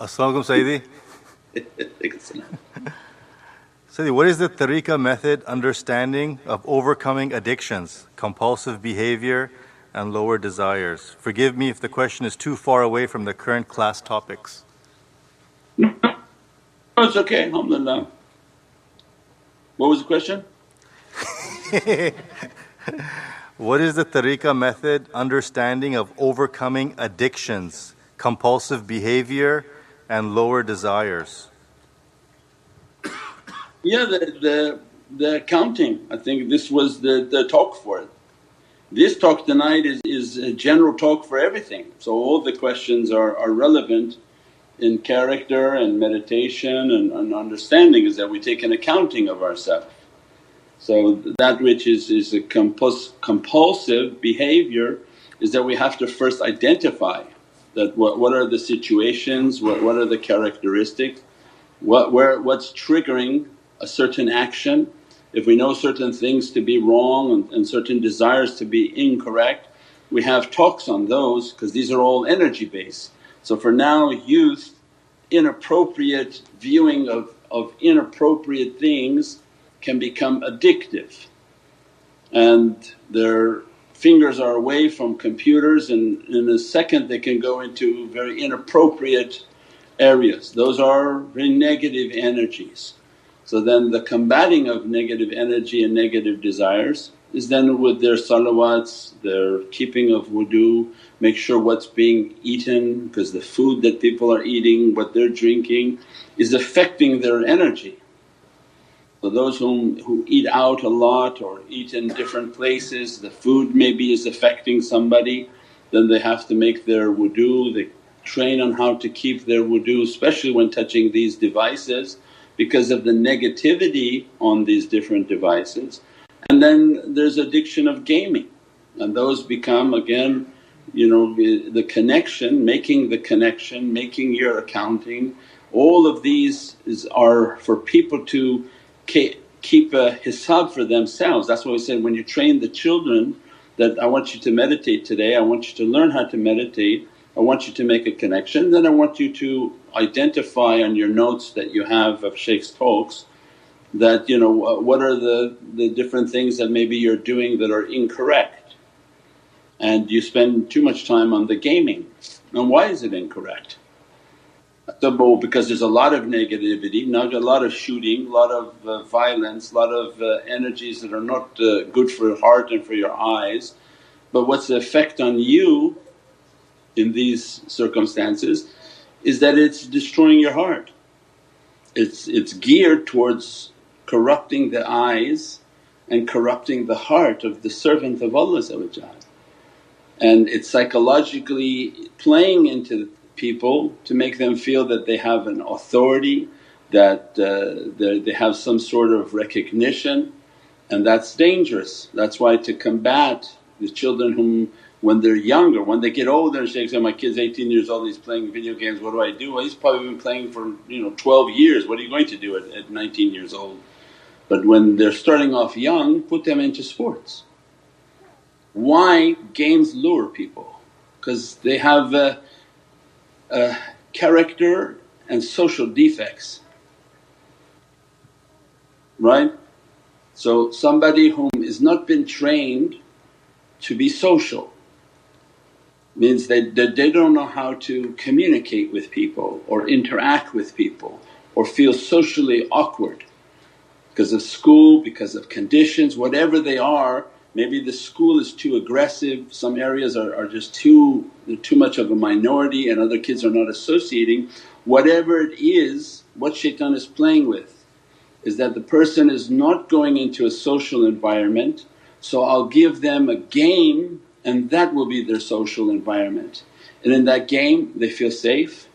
Assalamualaikum Sayyidi. Sayyidi, what is the tariqah method understanding of overcoming addictions, compulsive behavior, and lower desires? Forgive me if the question is too far away from the current class topics. No, it's okay, alhamdulillah. What was the question? what is the tariqah method understanding of overcoming addictions, compulsive behavior, and lower desires? Yeah, the, the, the accounting. I think this was the, the talk for it. This talk tonight is, is a general talk for everything. So all the questions are, are relevant in character and meditation and, and understanding is that we take an accounting of ourselves. So that which is, is a compuls- compulsive behavior is that we have to first identify that what, what are the situations, what, what are the characteristics, what, where, what's triggering a certain action. If we know certain things to be wrong and, and certain desires to be incorrect, we have talks on those because these are all energy based. So for now youth inappropriate viewing of, of inappropriate things can become addictive and their fingers are away from computers and in a second they can go into very inappropriate areas. Those are very negative energies. So then the combating of negative energy and negative desires is then with their salawats, their keeping of wudu, make sure what's being eaten because the food that people are eating, what they're drinking is affecting their energy. So those whom, who eat out a lot or eat in different places, the food maybe is affecting somebody, then they have to make their wudu, they train on how to keep their wudu especially when touching these devices because of the negativity on these different devices. And then there's addiction of gaming and those become again you know the connection, making the connection, making your accounting. All of these is, are for people to keep uh, a hisab for themselves. That's why we said when you train the children that I want you to meditate today, I want you to learn how to meditate, I want you to make a connection, then I want you to identify on your notes that you have of Shaykh's talks that you know what are the, the different things that maybe you're doing that are incorrect and you spend too much time on the gaming. And why is it incorrect? Because there's a lot of negativity, not a lot of shooting, a lot of uh, violence, a lot of uh, energies that are not uh, good for your heart and for your eyes. But what's the effect on you in these circumstances is that it's destroying your heart. It's, it's geared towards corrupting the eyes and corrupting the heart of the servant of Allah and it's psychologically playing into people to make them feel that they have an authority, that uh, they have some sort of recognition and that's dangerous. That's why to combat the children whom when they're younger, when they get older Shaykh said, my kid's 18 years old he's playing video games, what do I do? Well, he's probably been playing for you know 12 years, what are you going to do at, at 19 years old? But when they're starting off young put them into sports. Why games lure people? Because they have uh, Uh, character and social defects, right? So somebody whom is not been trained to be social means they, that they don't know how to communicate with people or interact with people or feel socially awkward because of school, because of conditions, whatever they are maybe the school is too aggressive, some areas are, are just too, too much of a minority and other kids are not associating. Whatever it is, what shaitan is playing with is that the person is not going into a social environment so I'll give them a game and that will be their social environment. And in that game they feel safe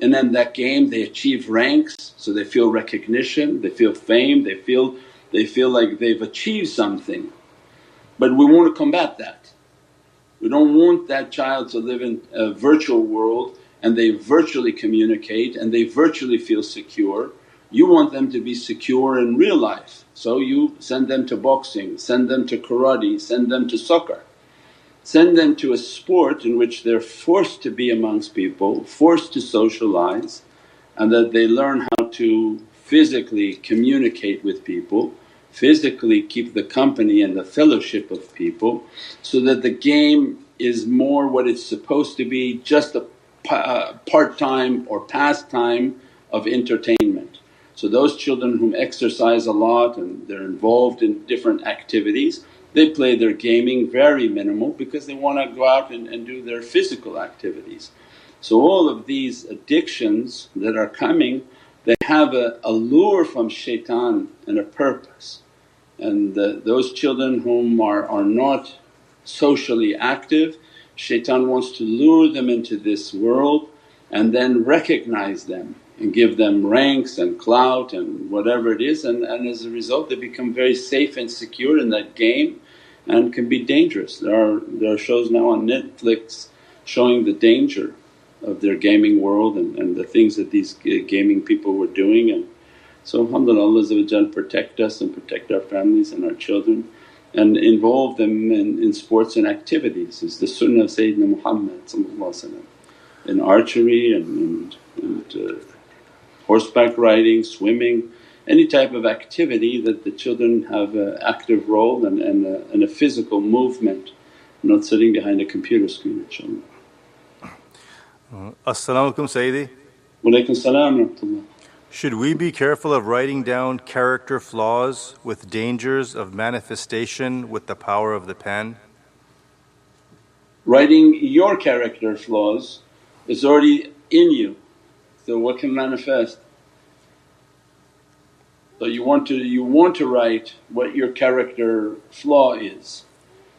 and in that game they achieve ranks so they feel recognition, they feel fame, they feel, they feel like they've achieved something. But we want to combat that. We don't want that child to live in a virtual world and they virtually communicate and they virtually feel secure. You want them to be secure in real life, so you send them to boxing, send them to karate, send them to soccer. Send them to a sport in which they're forced to be amongst people, forced to socialize and that they learn how to physically communicate with people, physically keep the company and the fellowship of people so that the game is more what it's supposed to be just a uh, part-time or pastime of entertainment. So those children whom exercise a lot and they're involved in different activities they play their gaming very minimal because they want to go out and, and do their physical activities. So all of these addictions that are coming they have a, lure from shaitan and a purpose and the, those children whom are, are not socially active shaitan wants to lure them into this world and then recognize them and give them ranks and clout and whatever it is and, and as a result they become very safe and secure in that game and can be dangerous. There are, there are shows now on Netflix showing the danger of their gaming world and, and the things that these gaming people were doing and so alhamdulillah Allah protect us and protect our families and our children and involve them in, in sports and activities is the sunnah of Sayyidina Muhammad in archery and, and, and uh, horseback riding, swimming, any type of activity that the children have an active role and, and, a, and a physical movement, not sitting behind a computer screen inshaAllah. Uh, As-salamu alaykum Sayyidi. Walaykum salam Should we be careful of writing down character flaws with dangers of manifestation with the power of the pen? Writing your character flaws is already in you, so what can manifest? So you want to you want to write what your character flaw is,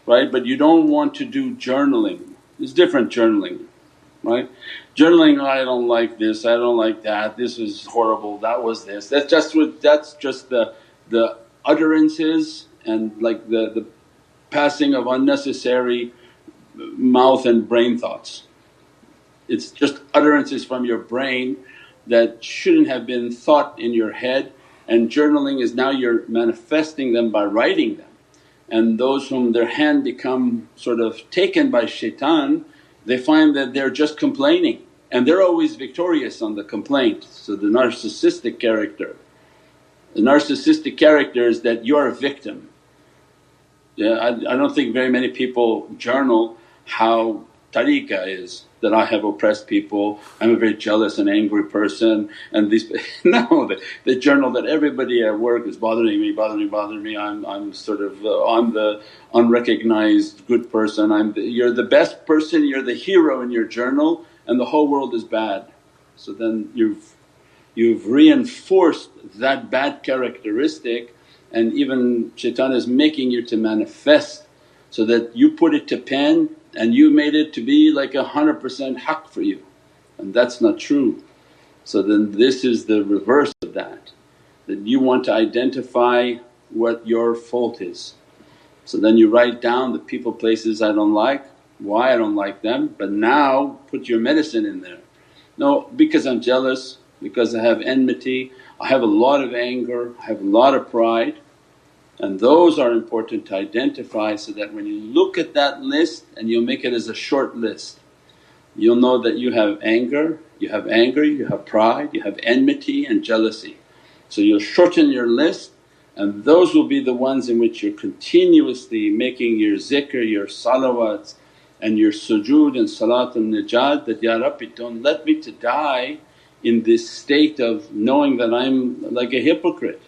right? But you don't want to do journaling. It's different journaling, right? Journaling, oh, I don't like this, I don't like that, this is horrible, that was this. That's just what that's just the the utterances and like the, the passing of unnecessary mouth and brain thoughts. It's just utterances from your brain that shouldn't have been thought in your head and journaling is now you're manifesting them by writing them. And those whom their hand become sort of taken by shaitan they find that they're just complaining and they're always victorious on the complaint. So the narcissistic character, the narcissistic character is that you're a victim. Yeah, I, I don't think very many people journal how tariqah is that I have oppressed people, I'm a very jealous and angry person. And these… no, the, the journal that everybody at work is bothering me, bothering me, bothering me, I'm, I'm sort of… Uh, I'm the unrecognized good person, I'm the, you're the best person, you're the hero in your journal. And the whole world is bad. So then you've, you've reinforced that bad characteristic. And even shaitan is making you to manifest so that you put it to pen and you made it to be like a hundred percent haqq for you and that's not true. So then this is the reverse of that, that you want to identify what your fault is. So then you write down the people, places I don't like, why I don't like them but now put your medicine in there. No, because I'm jealous, because I have enmity, I have a lot of anger, I have a lot of pride and those are important to identify so that when you look at that list and you'll make it as a short list, you'll know that you have anger, you have anger, you have pride, you have enmity and jealousy. So you'll shorten your list and those will be the ones in which you're continuously making your zikr, your salawats and your sujood and salatul najat that, Ya Rabbi don't let me to die in this state of knowing that I'm like a hypocrite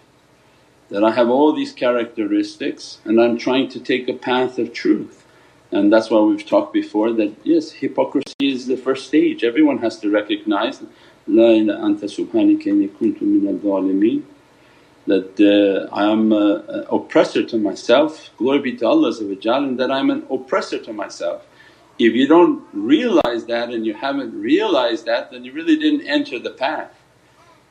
that I have all these characteristics and I'm trying to take a path of truth. And that's why we've talked before that yes, hypocrisy is the first stage, everyone has to recognize, La ilaha anta subhanaka inni kuntu min that uh, I am an oppressor to myself, glory be to Allah and that I'm an oppressor to myself. If you don't realize that and you haven't realized that then you really didn't enter the path.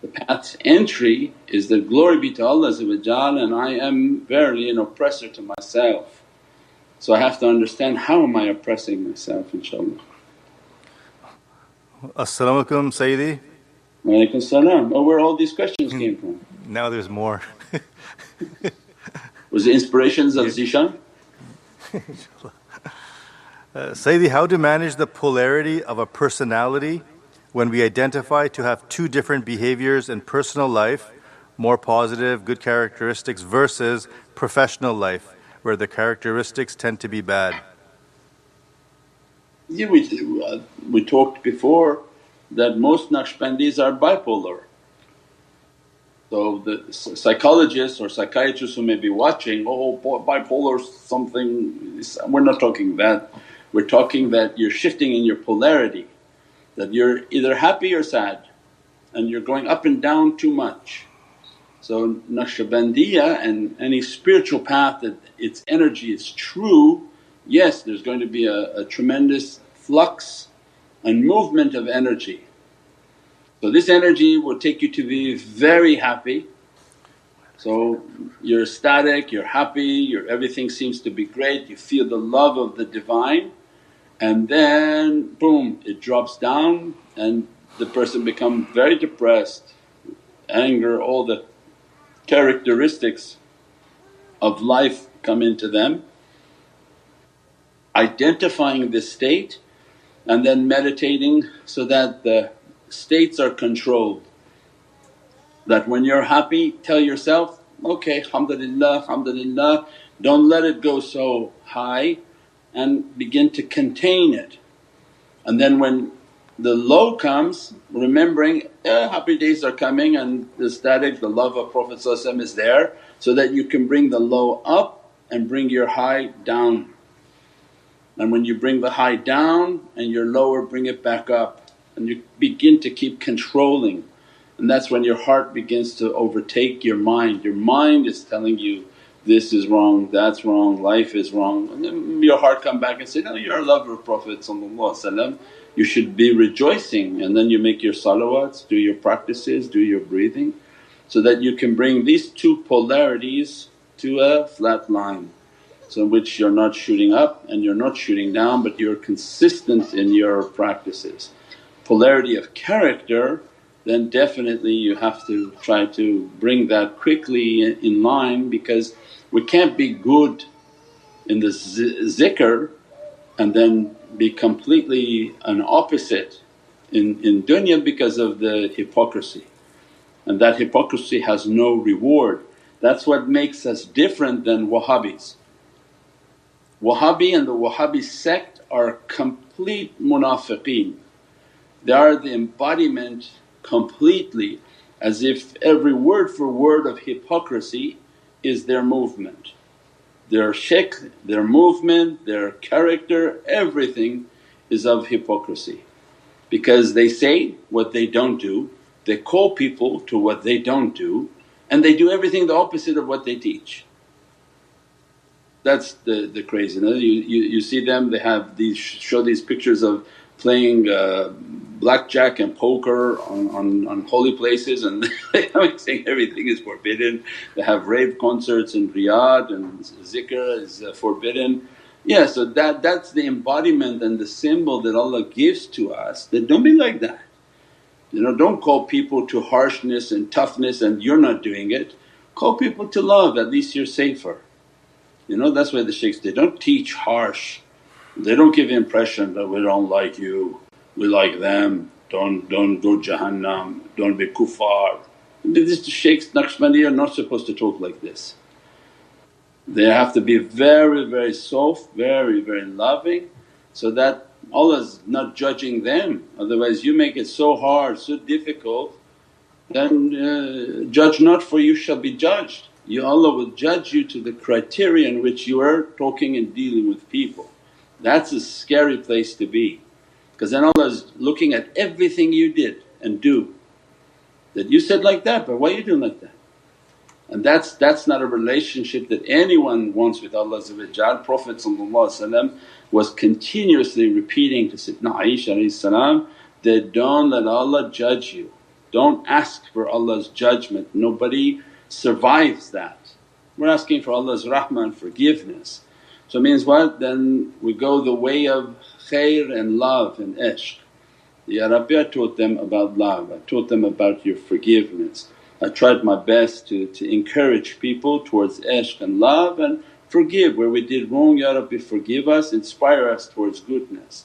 The path's entry is that glory be to Allah and I am verily an oppressor to myself. So I have to understand how am I oppressing myself inshaAllah. As-salamu alaykum Sayyidi. Walaykum salam. Oh where all these questions came from? Now there's more. Was the inspirations of Zishan? Uh, Sayyidi, how to manage the polarity of a personality when we identify to have two different behaviors in personal life, more positive, good characteristics, versus professional life, where the characteristics tend to be bad? Yeah, we, uh, we talked before that most Naqshbandis are bipolar. So the psychologists or psychiatrists who may be watching, oh bipolar something, we're not talking that. We're talking that you're shifting in your polarity, that you're either happy or sad and you're going up and down too much. So Naqshbandiya and any spiritual path that its energy is true, yes there's going to be a, a tremendous flux and movement of energy so this energy will take you to be very happy. So you're ecstatic, you're happy, your everything seems to be great, you feel the love of the Divine and then boom it drops down and the person becomes very depressed, anger, all the characteristics of life come into them. Identifying the state and then meditating so that the states are controlled. That when you're happy tell yourself, okay alhamdulillah, alhamdulillah, don't let it go so high and begin to contain it. And then when the low comes remembering eh, happy days are coming and the static, the love of Prophet is there so that you can bring the low up and bring your high down. And when you bring the high down and your lower bring it back up and you begin to keep controlling and that's when your heart begins to overtake your mind. Your mind is telling you, this is wrong, that's wrong, life is wrong. And then your heart come back and say, no you're a lover of Prophet you should be rejoicing. And then you make your salawats, do your practices, do your breathing so that you can bring these two polarities to a flat line. So in which you're not shooting up and you're not shooting down but you're consistent in your practices. Polarity of character then definitely you have to try to bring that quickly in line because we can't be good in the zikr and then be completely an opposite in, in dunya because of the hypocrisy and that hypocrisy has no reward. That's what makes us different than Wahhabis. Wahhabi and the Wahhabi sect are complete munafiqeen they are the embodiment completely as if every word for word of hypocrisy is their movement. Their shakl, their movement, their character, everything is of hypocrisy because they say what they don't do, they call people to what they don't do and they do everything the opposite of what they teach. That's the, the craziness. You, you, you see them, they have these show these pictures of playing uh, blackjack and poker on, on, on holy places and they saying everything is forbidden. They have rave concerts in Riyadh and zikr is uh, forbidden. Yeah, so that, that's the embodiment and the symbol that Allah gives to us that don't be like that. You know, don't call people to harshness and toughness and you're not doing it. Call people to love, at least you're safer. You know, that's why the shaykhs they don't teach harsh. They don't give the impression that we don't like you we like them, don't, don't go Jahannam, don't be kuffar. These shaykhs Naqshbandi are not supposed to talk like this. They have to be very, very soft, very, very loving so that Allah's not judging them. Otherwise you make it so hard, so difficult then uh, judge not for you shall be judged. You Allah will judge you to the criteria in which you are talking and dealing with people. That's a scary place to be because then Allah is looking at everything you did and do that you said like that but why are you doing like that? And that's, that's not a relationship that anyone wants with Allah Prophet was continuously repeating to Sayyidina Aisha that, don't let Allah judge you, don't ask for Allah's judgment, nobody survives that. We're asking for Allah's rahmah and forgiveness. So it means what? Then we go the way of khair and love and ishq. Ya Rabbi I taught them about love, I taught them about your forgiveness. I tried my best to, to encourage people towards ishq and love and Forgive where we did wrong, Ya Rabbi forgive us, inspire us towards goodness.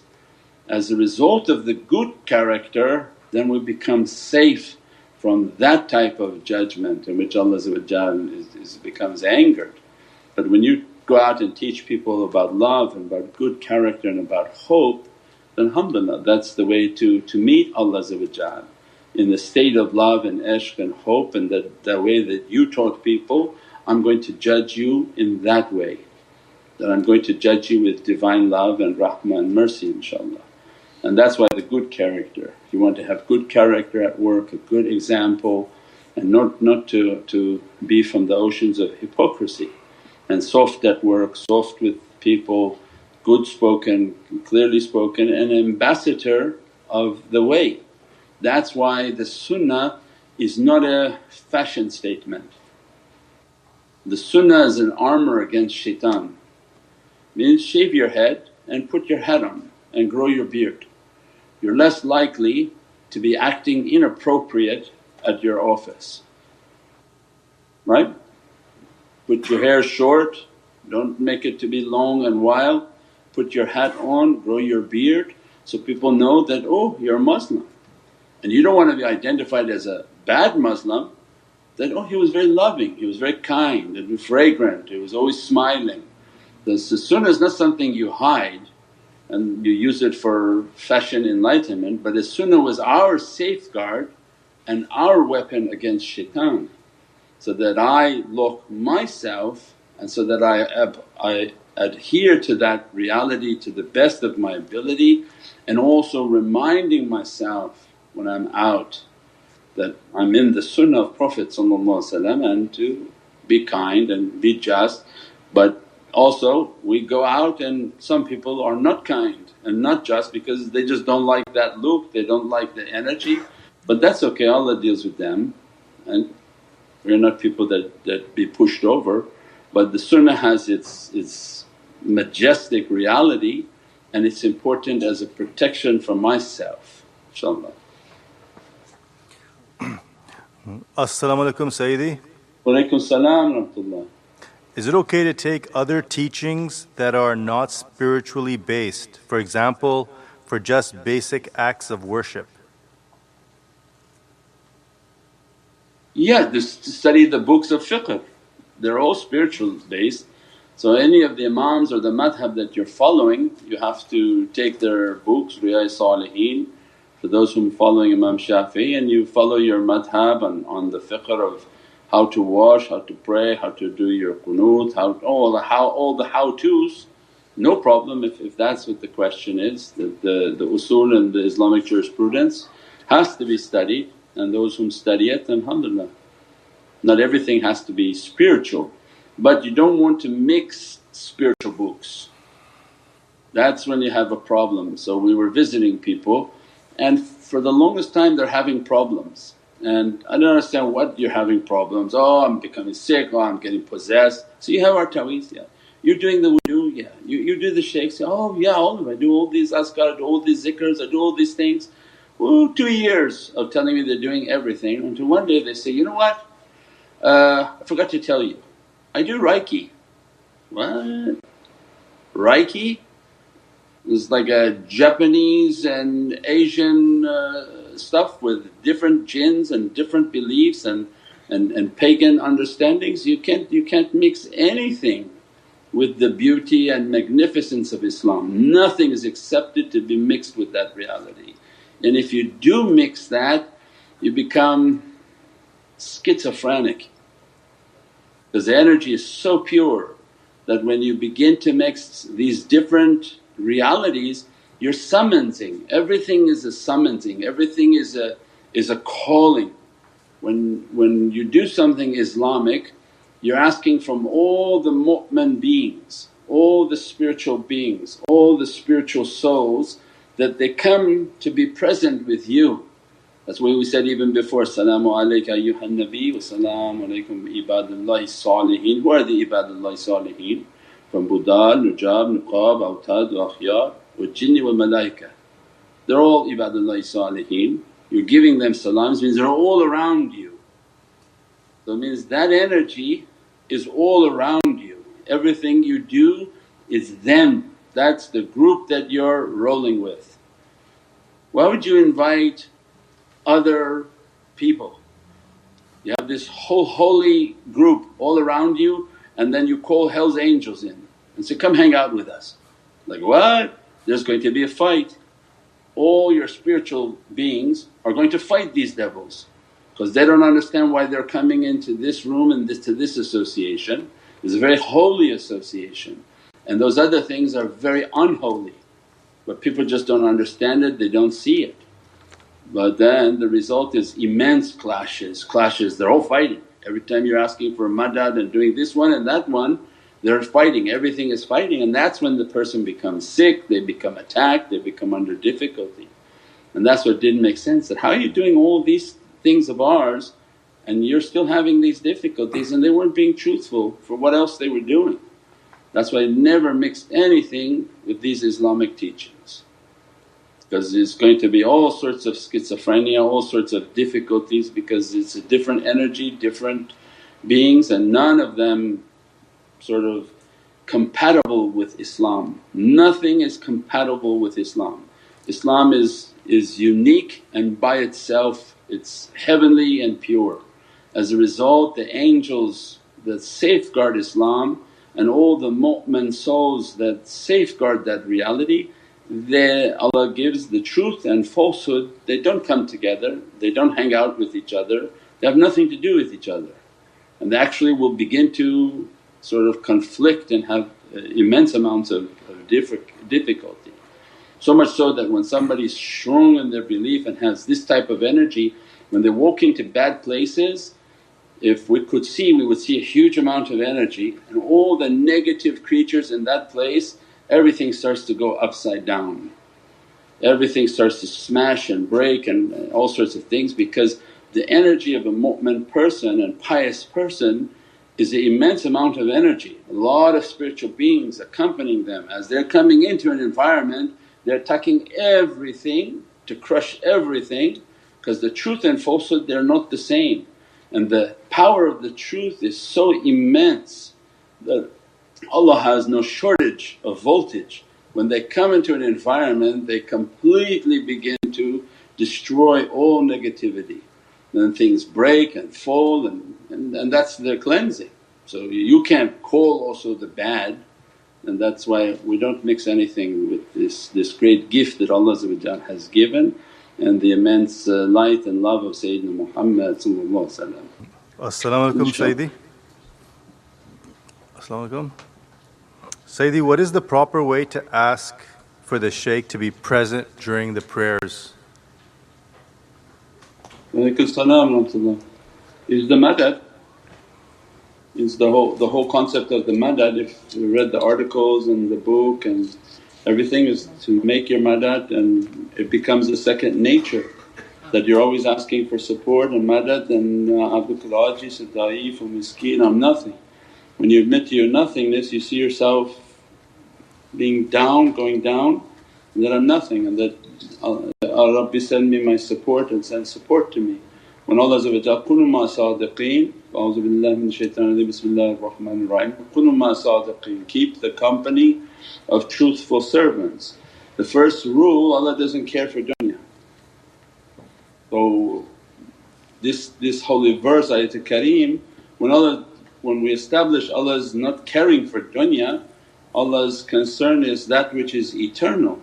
As a result of the good character then we become safe from that type of judgment in which Allah is, is, becomes angered. But when you go out and teach people about love and about good character and about hope then alhamdulillah that's the way to, to meet Allah in the state of love and ishq and hope and that the way that you taught people I'm going to judge you in that way that I'm going to judge you with divine love and rahmah and mercy inshaAllah. And that's why the good character, you want to have good character at work, a good example and not, not to, to be from the oceans of hypocrisy and soft at work, soft with people, good spoken, clearly spoken an ambassador of the way. That's why the sunnah is not a fashion statement. The sunnah is an armour against shaitan, means shave your head and put your hat on and grow your beard you're less likely to be acting inappropriate at your office, right? Put your hair short, don't make it to be long and wild, put your hat on, grow your beard so people know that, oh you're a Muslim. And you don't want to be identified as a bad Muslim. That, oh he was very loving, he was very kind. And fragrant, he was always smiling. The sunnah is not something you hide and you use it for fashion enlightenment but the sunnah was our safeguard and our weapon against shaitan so that I look myself and so that I, I adhere to that reality to the best of my ability and also reminding myself when I'm out that I'm in the sunnah of Prophet and to be kind and be just but also we go out and some people are not kind and not just because they just don't like that look, they don't like the energy but that's okay Allah deals with them and we're not people that, that be pushed over but the sunnah has its, its majestic reality and it's important as a protection for myself inshaAllah. As-salamu alaykum Sayyidi. Wa alaykum salam rahmatullah. Is it okay to take other teachings that are not spiritually based, for example, for just basic acts of worship? Yeah, just study the books of fiqh, they're all spiritual based. So, any of the Imams or the madhab that you're following, you have to take their books, Riyadh Salihin, for those who are following Imam Shafi'i, and you follow your madhab on, on the fiqh of how to wash, how to pray, how to do your qunut, how all the how all the how-tos, no problem if, if that's what the question is. The, the, the usul and the Islamic jurisprudence has to be studied and those whom study it alhamdulillah. Not everything has to be spiritual but you don't want to mix spiritual books. That's when you have a problem. So we were visiting people and for the longest time they're having problems and I don't understand what you're having problems, oh I'm becoming sick, oh I'm getting possessed. So you have our taweez, yeah. You're doing the wudu, yeah. You, you do the shakes, oh yeah all of I do all these azkar, I do all these zikrs, I do all these things. Ooh, two years of telling me they're doing everything until one day they say, you know what, uh, I forgot to tell you, I do Reiki. What? Reiki? It's like a Japanese and Asian uh, stuff with different jinns and different beliefs and, and, and pagan understandings, you can't, you can't mix anything with the beauty and magnificence of Islam. Nothing is accepted to be mixed with that reality. And if you do mix that, you become schizophrenic. Because the energy is so pure that when you begin to mix these different realities you're summonsing, everything is a summonsing, everything is a, is a calling. When, when you do something Islamic you're asking from all the mu'min beings, all the spiritual beings, all the spiritual souls that they come to be present with you. That's why we said even before, Salaamu alayka ayyuhan nabi wa salaamu alaykum ibadullahi salihin. Who are the ibadullahi salihin? From Budal, Nujab, Nuqab, Awtad, Akhyar wa jinni wa malaika. They're all ibadullah salihin. You're giving them salams means they're all around you. So it means that energy is all around you Everything you do is them, that's the group that you're rolling with. Why would you invite other people? You have this whole holy group all around you and then you call hell's angels in and say, come hang out with us. Like, what? There's going to be a fight. All your spiritual beings are going to fight these devils because they don't understand why they're coming into this room and this to this association. It's a very holy association and those other things are very unholy. But people just don't understand it, they don't see it. But then the result is immense clashes, clashes, they're all fighting. Every time you're asking for madad and doing this one and that one, they're fighting, everything is fighting. And that's when the person becomes sick, they become attacked, they become under difficulty. And that's what didn't make sense. That how are you doing all these things of ours and you're still having these difficulties and they weren't being truthful for what else they were doing. That's why I never mix anything with these Islamic teachings because there's going to be all sorts of schizophrenia, all sorts of difficulties because it's a different energy, different beings and none of them sort of compatible with Islam. Nothing is compatible with Islam. Islam is, is unique and by itself it's heavenly and pure. As a result the angels that safeguard Islam and all the mu'min souls that safeguard that reality they Allah gives the truth and falsehood. They don't come together, they don't hang out with each other, they have nothing to do with each other. And they actually will begin to sort of conflict and have uh, immense amounts of, of difficulty. So much so that when somebody's strong in their belief and has this type of energy, when they walk into bad places, if we could see we would see a huge amount of energy and all the negative creatures in that place everything starts to go upside down. Everything starts to smash and break and all sorts of things because the energy of a mu'min person and pious person is an immense amount of energy. A lot of spiritual beings accompanying them as they're coming into an environment they're attacking everything to crush everything because the truth and falsehood they're not the same and the power of the truth is so immense that Allah has no shortage of voltage. When they come into an environment they completely begin to destroy all negativity then things break and fall and, and, and that's their cleansing. So you can't call also the bad and that's why we don't mix anything with this, this great gift that Allah has given and the immense uh, light and love of Sayyidina Muhammad As-salamu alaykum Sayyidi. As-salamu alaykum. Sayyidi, what is the proper way to ask for the shaykh to be present during the prayers? Is the madad is the whole the whole concept of the madad if you read the articles and the book and everything is to make your madad and it becomes a second nature that you're always asking for support and madad and uh, Abdul Ajiz, Da'if, and Miskeen, I'm nothing. When you admit to your nothingness you see yourself being down, going down and that I'm nothing and that uh, Rabbi send me my support and send support to me. When Allah Qul ma sadiqeen, a'udhu billahi min shaitanir bismillahir rahmanir rahim, Qul ma sadiqeen, keep the company of truthful servants. The first rule Allah doesn't care for dunya. So this, this holy verse Ayatul Kareem when Allah when we establish Allah is not caring for dunya, Allah's concern is that which is eternal,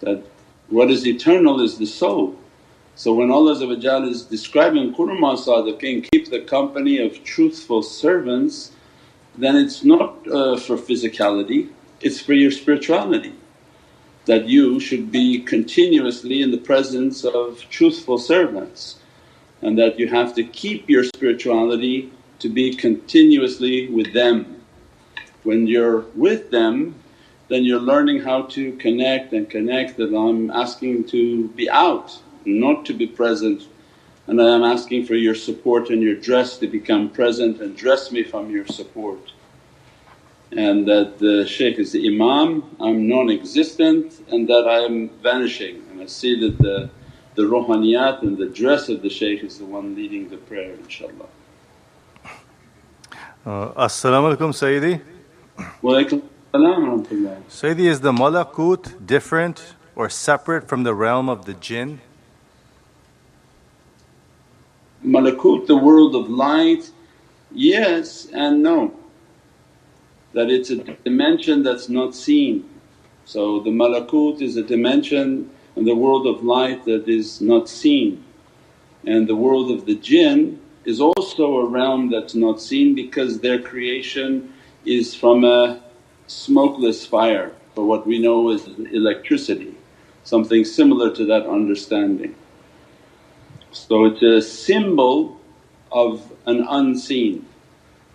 that what is eternal is the soul. So when Allah is describing Qurma Sadiqeen, keep the company of truthful servants, then it's not uh, for physicality, it's for your spirituality. That you should be continuously in the presence of truthful servants and that you have to keep your spirituality to be continuously with them. When you're with them then you're learning how to connect and connect that I'm asking to be out not to be present and I am asking for your support and your dress to become present and dress me from your support and that the shaykh is the imam, I'm non-existent and that I am vanishing and I see that the, the ruhaniyat and the dress of the shaykh is the one leading the prayer inshaAllah. Uh, As-salamu alaykum Sayyidi. Wa. Sayyidi, is the malakut different or separate from the realm of the jinn? Malakut, the world of light, yes and no. That it's a dimension that's not seen. So the malakut is a dimension in the world of light that is not seen. And the world of the jinn is also a realm that's not seen because their creation is from a smokeless fire for what we know as electricity, something similar to that understanding. So it's a symbol of an unseen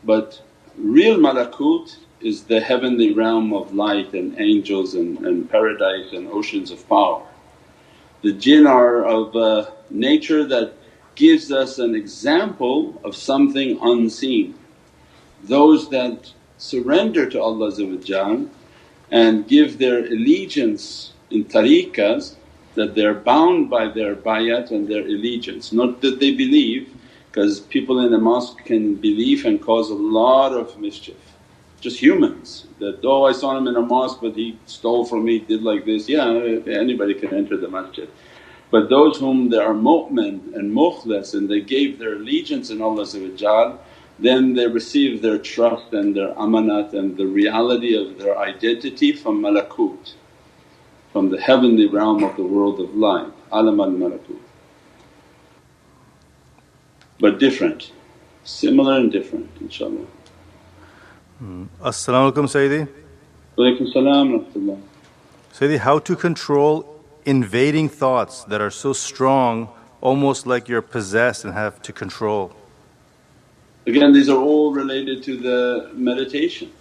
but real malakut is the heavenly realm of light and angels and, and paradise and oceans of power. The jinn are of a nature that gives us an example of something unseen. Those that surrender to Allah and give their allegiance in tariqas that they're bound by their bayat and their allegiance, not that they believe because people in the mosque can believe and cause a lot of mischief. Just humans that, oh I saw him in a mosque but he stole from me, did like this, yeah anybody can enter the masjid. But those whom they are mu'min and mukhlas and they gave their allegiance in Allah then they receive their trust and their amanat and the reality of their identity from malakut, from the heavenly realm of the world of light, alam al malakut. But different, similar and different inshaAllah. Hmm. As-salaamu alaykum Sayyidi. Walaykum salam rahmatullah. Sayyidi, how to control invading thoughts that are so strong almost like you're possessed and have to control? Again these are all related to the meditation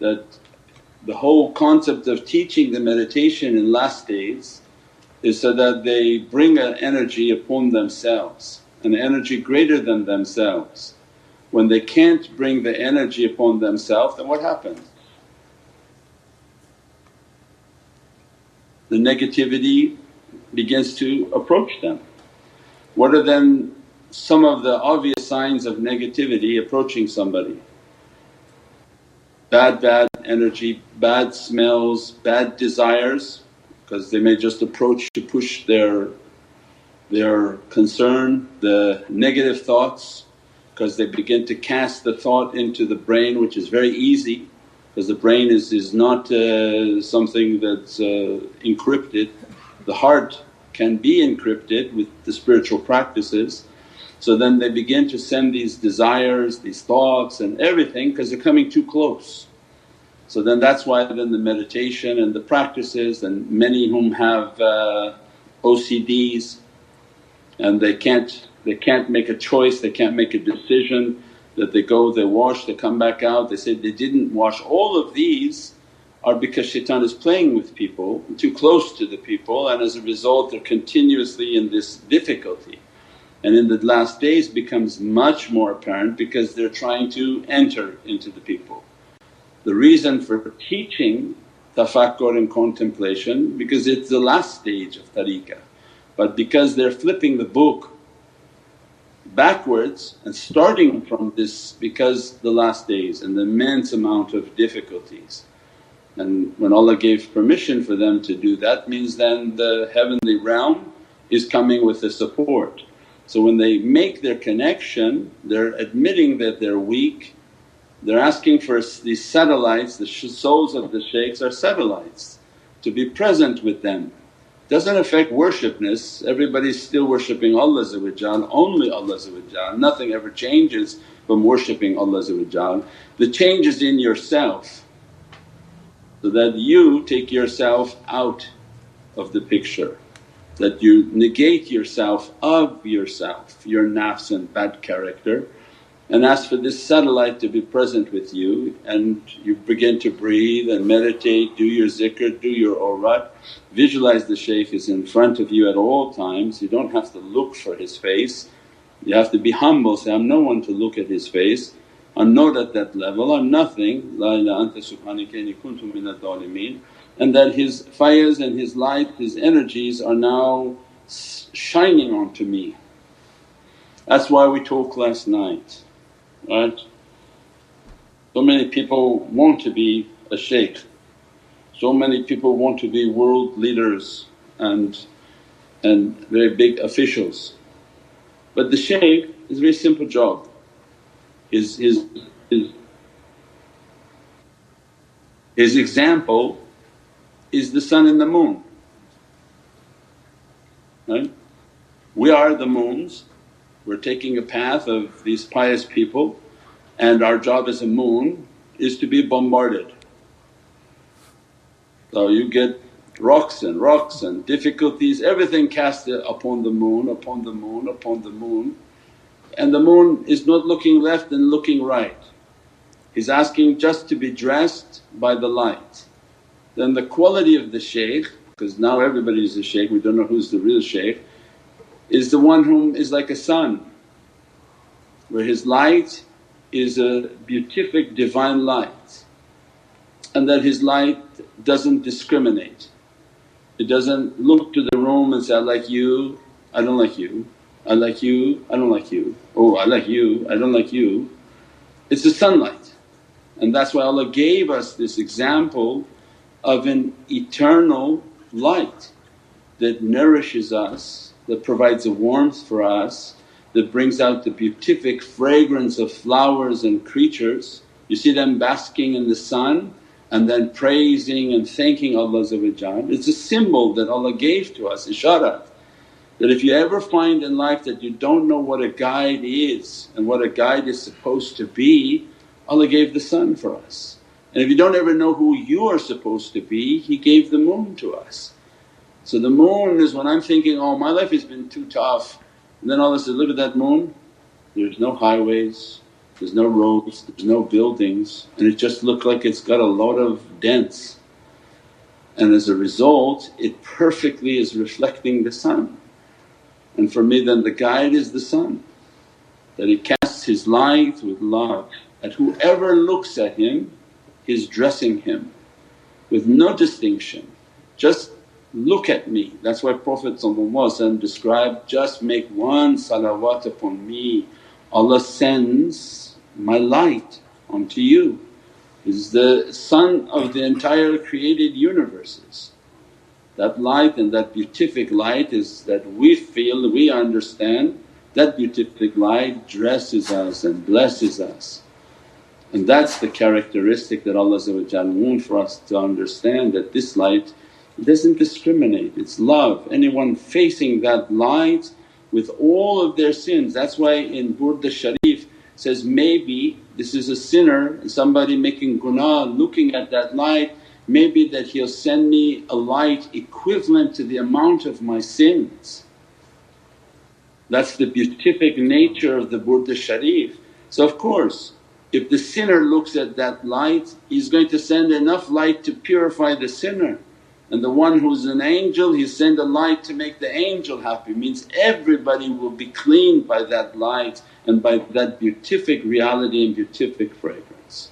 that the whole concept of teaching the meditation in last days is so that they bring an energy upon themselves, an energy greater than themselves. When they can't bring the energy upon themselves then what happens? the negativity begins to approach them. What are then some of the obvious signs of negativity approaching somebody? Bad, bad energy, bad smells, bad desires because they may just approach to push their, their concern, the negative thoughts because they begin to cast the thought into the brain which is very easy because the brain is, is not uh, something that's uh, encrypted. The heart can be encrypted with the spiritual practices. So then they begin to send these desires, these thoughts and everything because they're coming too close. So then that's why then the meditation and the practices and many whom have uh, OCDs and they can't, they can't make a choice, they can't make a decision that they go, they wash, they come back out, they say they didn't wash. All of these are because shaitan is playing with people, too close to the people and as a result they're continuously in this difficulty. And in the last days becomes much more apparent because they're trying to enter into the people. The reason for teaching tafakkur and contemplation because it's the last stage of tariqah but because they're flipping the book backwards and starting from this because the last days and the immense amount of difficulties. And when Allah gave permission for them to do that means then the heavenly realm is coming with the support. So when they make their connection they're admitting that they're weak, they're asking for these satellites, the souls of the shaykhs are satellites to be present with them. Doesn't affect worshipness, everybody's still worshipping Allah only Allah nothing ever changes from worshipping Allah The change is in yourself so that you take yourself out of the picture, that you negate yourself of yourself, your nafs and bad character and ask for this satellite to be present with you and you begin to breathe and meditate, do your zikr, do your awrad. Visualize the shaykh is in front of you at all times, you don't have to look for his face. You have to be humble, say, I'm no one to look at his face. I'm not at that level, I'm nothing, La ilaha anta subhanaka inni kuntu minadh and that his fires and his light, his energies are now shining onto me. That's why we talked last night right? So many people want to be a shaykh, so many people want to be world leaders and, and very big officials. But the shaykh is a very simple job. His, his, his, his example is the sun and the moon, right? We are the moons, we're taking a path of these pious people and our job as a moon is to be bombarded. So you get rocks and rocks and difficulties, everything cast upon the moon, upon the moon, upon the moon and the moon is not looking left and looking right. He's asking just to be dressed by the light. Then the quality of the shaykh, because now everybody is a shaykh, we don't know who's the real shaykh, is the one whom is like a sun, where his light is a beatific divine light and that his light doesn't discriminate. It doesn't look to the room and say, I like you, I don't like you, I like you, I don't like you, oh I like you, I don't like you. It's the sunlight and that's why Allah gave us this example of an eternal light that nourishes us, that provides a warmth for us, that brings out the beatific fragrance of flowers and creatures. You see them basking in the sun and then praising and thanking Allah It's a symbol that Allah gave to us, isharat. That if you ever find in life that you don't know what a guide is and what a guide is supposed to be, Allah gave the sun for us. And if you don't ever know who you are supposed to be, He gave the moon to us. So the moon is when I'm thinking, oh my life has been too tough, and then Allah says, look at that moon, there's no highways, there's no roads, there's no buildings. And it just looked like it's got a lot of dents. And as a result it perfectly is reflecting the sun. And for me then the guide is the sun, that he casts his light with love. At whoever looks at him is dressing him with no distinction, just look at me. That's why Prophet described, just make one salawat upon me, Allah sends my light onto you. Is the sun of the entire created universes. That light and that beatific light is that we feel, we understand, that beatific light dresses us and blesses us. And that's the characteristic that Allah wants for us to understand that this light doesn't discriminate, it's love. Anyone facing that light with all of their sins. That's why in Burda Sharif says, maybe this is a sinner and somebody making gunaah looking at that light, maybe that he'll send me a light equivalent to the amount of my sins. That's the beatific nature of the Burda Sharif. So of course if the sinner looks at that light he's going to send enough light to purify the sinner and the one who's an angel he send a light to make the angel happy means everybody will be cleaned by that light and by that beatific reality and beatific fragrance.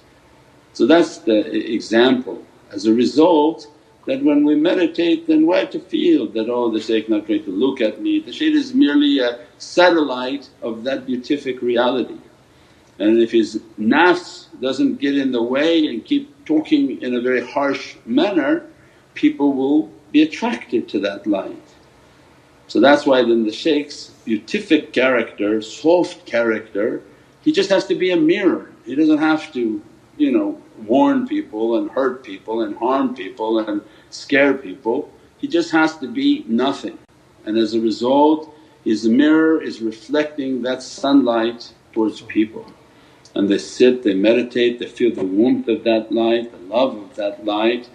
So that's the example. As a result that when we meditate then we have to feel that, oh the shaykh not going to look at me, the shaykh is merely a satellite of that beatific reality. And if his nafs doesn't get in the way and keep talking in a very harsh manner people will be attracted to that light. So that's why then the shaykh's beatific character, soft character, he just has to be a mirror. He doesn't have to, you know, warn people and hurt people and harm people and scare people. He just has to be nothing. And as a result, his mirror is reflecting that sunlight towards people. And they sit, they meditate, they feel the warmth of that light, the love of that light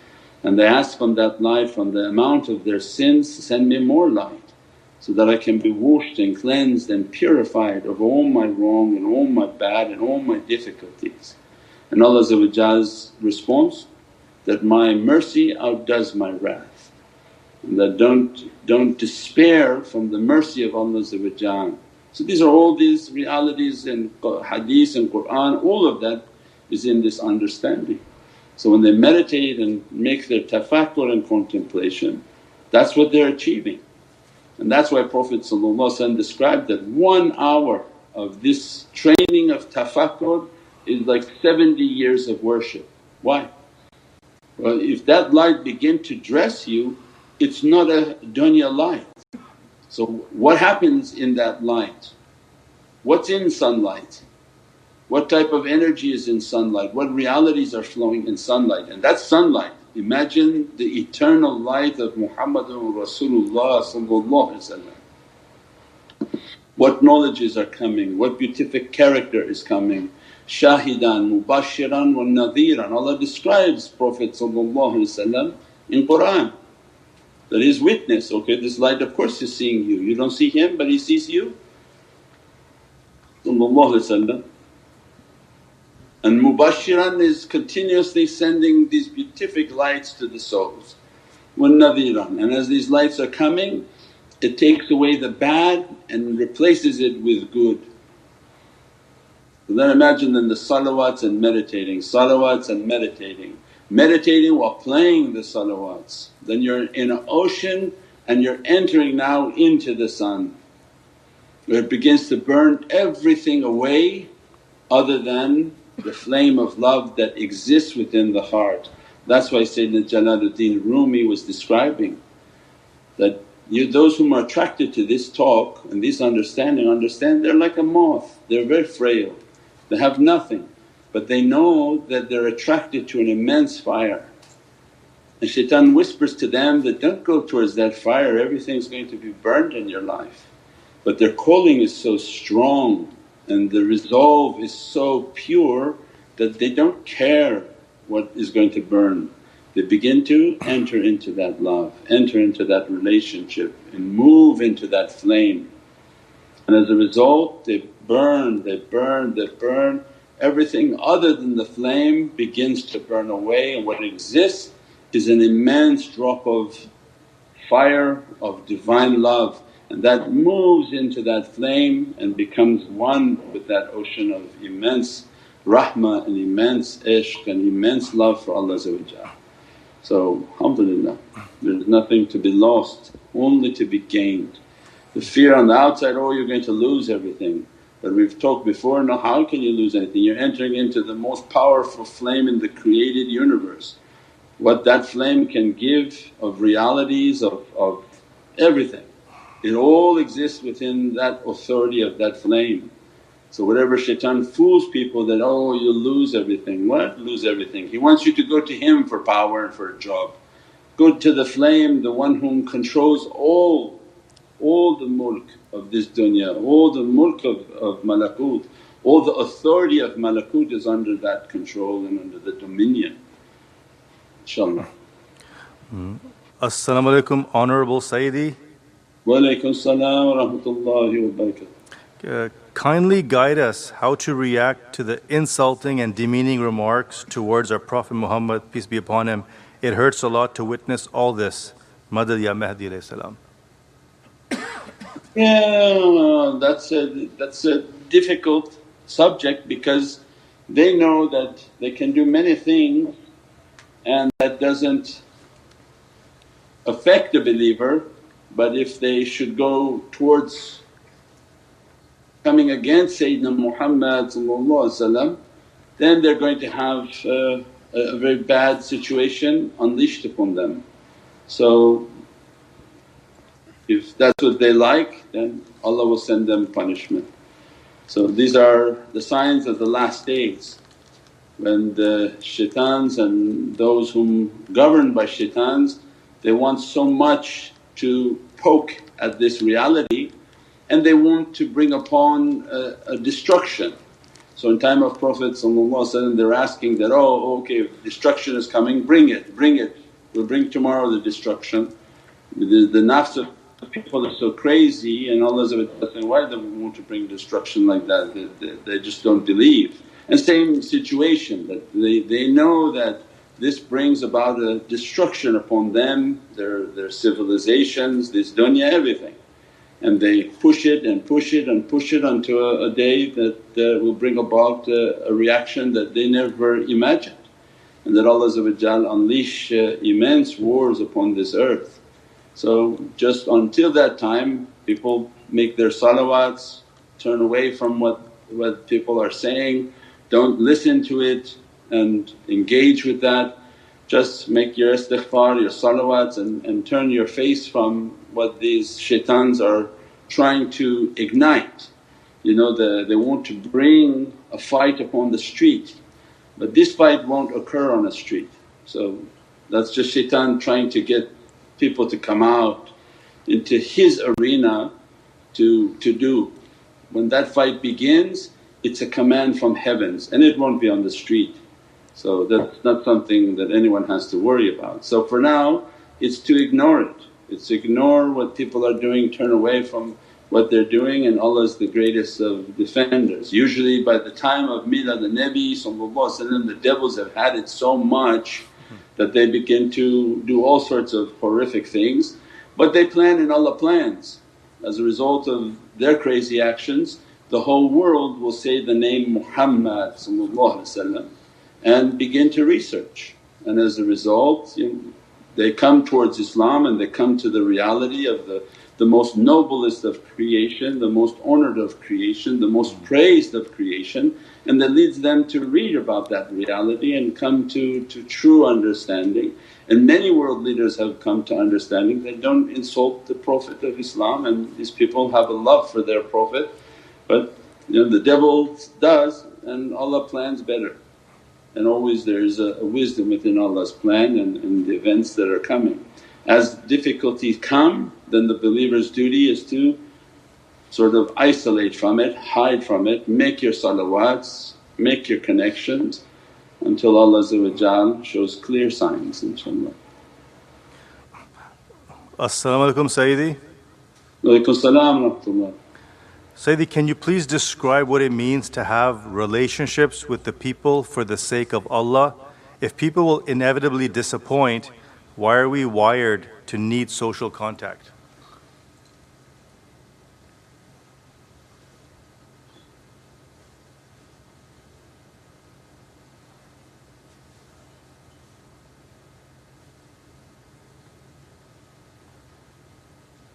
and they ask from that light, from the amount of their sins, send me more light so that I can be washed and cleansed and purified of all my wrong and all my bad and all my difficulties. And Allah's response that, my mercy outdoes my wrath and that don't, don't despair from the mercy of Allah So these are all these realities in hadith and Qur'an, all of that is in this understanding. So when they meditate and make their tafakkur and contemplation that's what they're achieving. And that's why Prophet described that one hour of this training of tafakkur is like 70 years of worship. Why? Well if that light begin to dress you it's not a dunya light. So what happens in that light? What's in sunlight? What type of energy is in sunlight? What realities are flowing in sunlight? And that's sunlight. Imagine the eternal light of Muhammadun Rasulullah What knowledges are coming, what beatific character is coming. Shahidan, mubashiran wa nadhiran. Allah describes Prophet in Qur'an that his witness, okay this light of course is seeing you, you don't see him but he sees you. And mubashiran is continuously sending these beatific lights to the souls. وَالنَّذِيرًا And as these lights are coming it takes away the bad and replaces it with good. So then imagine then the salawats and meditating, salawats and meditating, meditating while playing the salawats. Then you're in an ocean and you're entering now into the sun where it begins to burn everything away other than the flame of love that exists within the heart. That's why Sayyidina Jalaluddin Rumi was describing that you those whom are attracted to this talk and this understanding understand they're like a moth, they're very frail, they have nothing but they know that they're attracted to an immense fire. And shaitan whispers to them that, don't go towards that fire, everything's going to be burnt in your life. But their calling is so strong and the resolve is so pure that they don't care what is going to burn. They begin to enter into that love, enter into that relationship and move into that flame. And as a result they burn, they burn, they burn, everything other than the flame begins to burn away and what exists is an immense drop of fire of divine love and that moves into that flame and becomes one with that ocean of immense rahmah and immense ishq and immense love for Allah So alhamdulillah there's nothing to be lost, only to be gained. The fear on the outside, oh you're going to lose everything. But we've talked before, no how can you lose anything? You're entering into the most powerful flame in the created universe. What that flame can give of realities of, of everything it all exists within that authority of that flame. So whatever shaitan fools people that, oh you'll lose everything, what lose everything? He wants you to go to him for power and for a job. Go to the flame, the one whom controls all, all the mulk of this dunya, all the mulk of, of malakut, all the authority of malakut is under that control and under the dominion inshaAllah. Mm. As-salamu alaykum Honourable Sayyidi. Wa alaykum salam wa rahmatullahi wa barakatuh. Uh, kindly guide us how to react to the insulting and demeaning remarks towards our Prophet Muhammad peace be upon him. It hurts a lot to witness all this. Madad ya Mahdi salam. Yeah, that's a, that's a difficult subject because they know that they can do many things and that doesn't affect a believer but if they should go towards coming against Sayyidina Muhammad then they're going to have uh, a very bad situation unleashed upon them. So if that's what they like then Allah will send them punishment. So these are the signs of the last days when the shaitans and those whom governed by shaitans they want so much to poke at this reality and they want to bring upon a, a destruction. So in time of Prophet they're asking that, oh okay destruction is coming, bring it, bring it, we'll bring tomorrow the destruction. The, the nafs people are so crazy and Allah saying, why do they want to bring destruction like that, they, they, they just don't believe. And same situation that they, they know that this brings about a destruction upon them, their, their civilizations, this dunya, everything. And they push it and push it and push it until a, a day that uh, will bring about a, reaction that they never imagined. And that Allah unleash uh, immense wars upon this earth. So just until that time people make their salawats, turn away from what, what people are saying don't listen to it and engage with that. Just make your istighfar, your salawats and, and turn your face from what these shaitans are trying to ignite. You know the, they want to bring a fight upon the street but this fight won't occur on a street. So that's just shaitan trying to get people to come out into his arena to, to do. When that fight begins it's a command from heavens and it won't be on the street. So that's not something that anyone has to worry about. So for now it's to ignore it, it's ignore what people are doing, turn away from what they're doing and Allah is the greatest of defenders. Usually by the time of Milad al-Nabi the devils have had it so much that they begin to do all sorts of horrific things but they plan and Allah plans. As a result of their crazy actions the whole world will say the name Muhammad and begin to research and as a result you know, they come towards Islam and they come to the reality of the the most noblest of creation, the most honoured of creation, the most praised of creation and that leads them to read about that reality and come to, to true understanding. And many world leaders have come to understanding they don't insult the Prophet of Islam and these people have a love for their Prophet but you know the devil does and Allah plans better. And always there is a, a wisdom within Allah's plan and, and the events that are coming. As difficulties come then the believer's duty is to sort of isolate from it, hide from it, make your salawats, make your connections until Allah shows clear signs inshaAllah. As-salamu alaykum Sayyidi. Walaykum salam Sayyidi, can you please describe what it means to have relationships with the people for the sake of Allah? If people will inevitably disappoint, why are we wired to need social contact?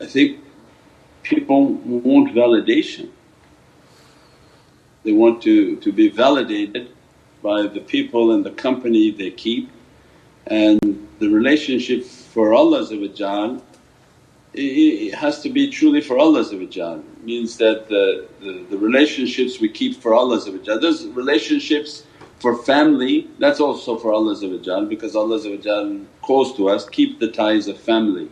I think people want validation. They want to, to be validated by the people and the company they keep and the relationship for Allah it has to be truly for Allah means that the, the, the, relationships we keep for Allah those relationships for family that's also for Allah because Allah calls to us, keep the ties of family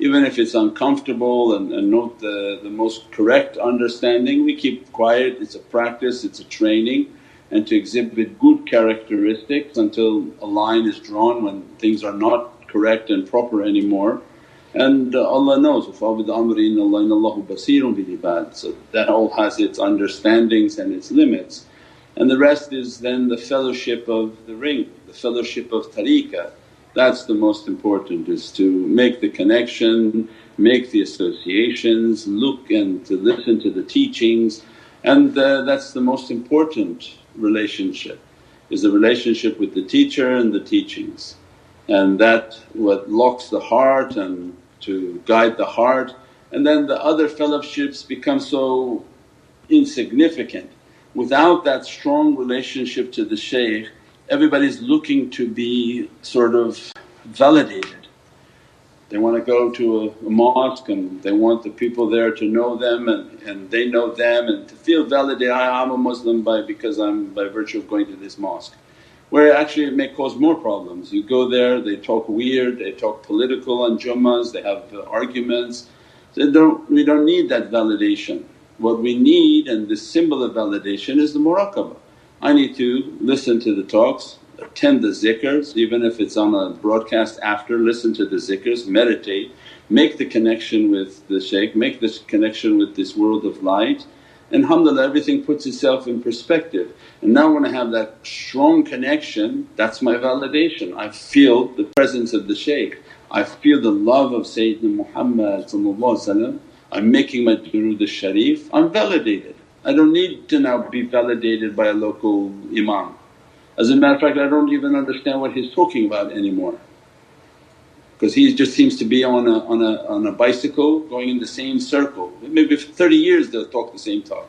Even if it's uncomfortable and, and not the, the most correct understanding we keep quiet, it's a practice, it's a training and to exhibit good characteristics until a line is drawn when things are not correct and proper anymore. And uh, Allah knows, وَفَعْبِدْ أَمْرِ إِنَّ اللَّهَ إِنَّ اللَّهُ بَصِيرٌ بِالْعِبَادِ So that all has its understandings and its limits. And the rest is then the fellowship of the ring, the fellowship of tariqah. that's the most important is to make the connection, make the associations, look and to listen to the teachings and uh, that's the most important relationship is the relationship with the teacher and the teachings. And that what locks the heart and to guide the heart and then the other fellowships become so insignificant. Without that strong relationship to the shaykh everybody's looking to be sort of validated they want to go to a, a, mosque and they want the people there to know them and, and they know them and to feel validated, I, am a Muslim by because I'm by virtue of going to this mosque. Where actually it may cause more problems. You go there, they talk weird, they talk political on Jummas, they have uh, arguments. Don't, we don't need that validation. What we need and the symbol of validation is the muraqabah. I need to listen to the talks, attend the zikrs even if it's on a broadcast after, listen to the zikrs, meditate, make the connection with the shaykh, make this connection with this world of light. And alhamdulillah everything puts itself in perspective. And now when I have that strong connection. That's my validation, I feel the presence of the shaykh, I feel the love of Sayyidina Muhammad I'm making my durood al-sharif, I'm validated. I don't need to now be validated by a local imam. As a matter of fact I don't even understand what he's talking about anymore because he just seems to be on a, on, a, on a bicycle going in the same circle. Maybe for 30 years they'll talk the same talk.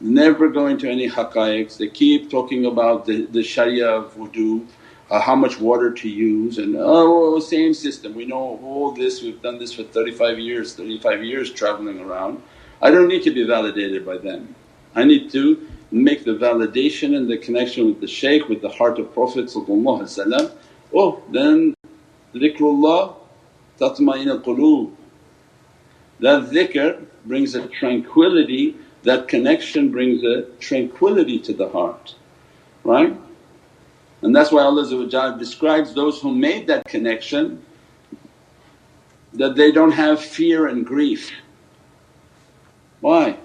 never go into any haqqaiqs. They keep talking about the, the sharia of wudu, uh, how much water to use and oh same system, we know all this, we've done this for 35 years, 35 years travelling around. I don't need to be validated by them. I need to make the validation and the connection with the shaykh, with the heart of Prophet oh then dhikrullah tatma'in al-quloob. That dhikr brings a tranquility, that connection brings a tranquility to the heart, right? And that's why Allah describes those who made that connection that they don't have fear and grief. Why?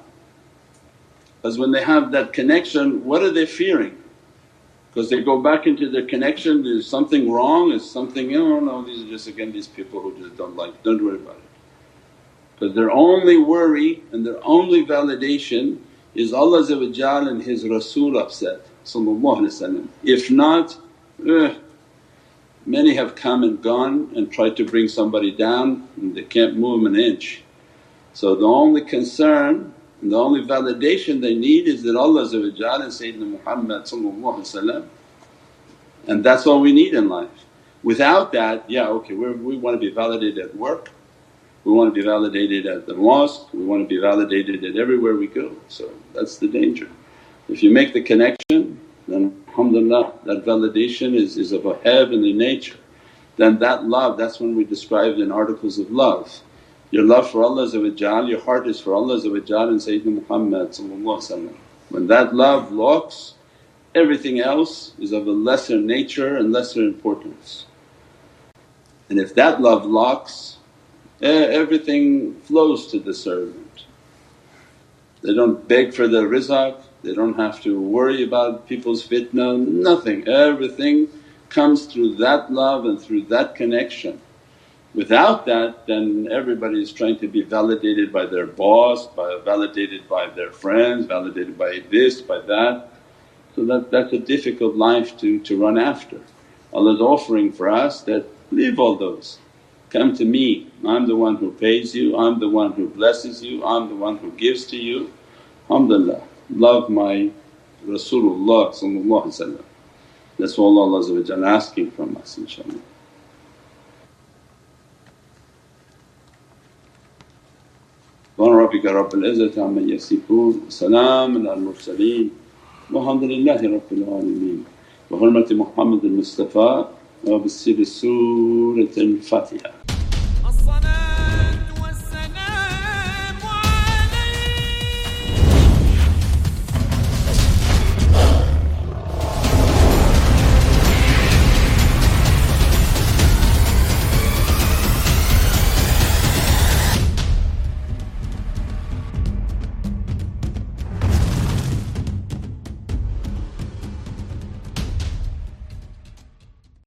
Because when they have that connection, what are they fearing? Because they go back into their connection, there's something wrong, is something, oh no, these are just again these people who just don't like, don't worry about it. Because their only worry and their only validation is Allah and His Rasul upset if not, eh, many have come and gone and tried to bring somebody down and they can't move an inch. So the only concern and the only validation they need is that Allah and Sayyidina Muhammad and that's all we need in life. Without that, yeah okay we we want to be validated at work, we want to be validated at the mosque, we want to be validated at everywhere we go. So that's the danger. If you make the connection then alhamdulillah that validation is, is of a heavenly nature. Then that love, that's when we describe in articles of love. Your love for Allah your heart is for Allah and Sayyidina Muhammad When that love locks, everything else is of a lesser nature and lesser importance. And if that love locks, eh, everything flows to the servant. They don't beg for their rizq, they don't have to worry about people's fitna, nothing. Everything comes through that love and through that connection. Without that then everybody is trying to be validated by their boss, by validated by their friends, validated by this, by that. So that, that's a difficult life to, to run after. Allah's offering for us that leave all those, come to me, I'm the one who pays you, I'm the one who blesses you, I'm the one who gives to you. Alhamdulillah love my Rasulullah That's all Allah asking from us inshaAllah. سبحان ربك رب العزة عما يصفون وسلام على المرسلين والحمد لله رب العالمين. بحرمة محمد المصطفى وبسر سورة الفاتحة.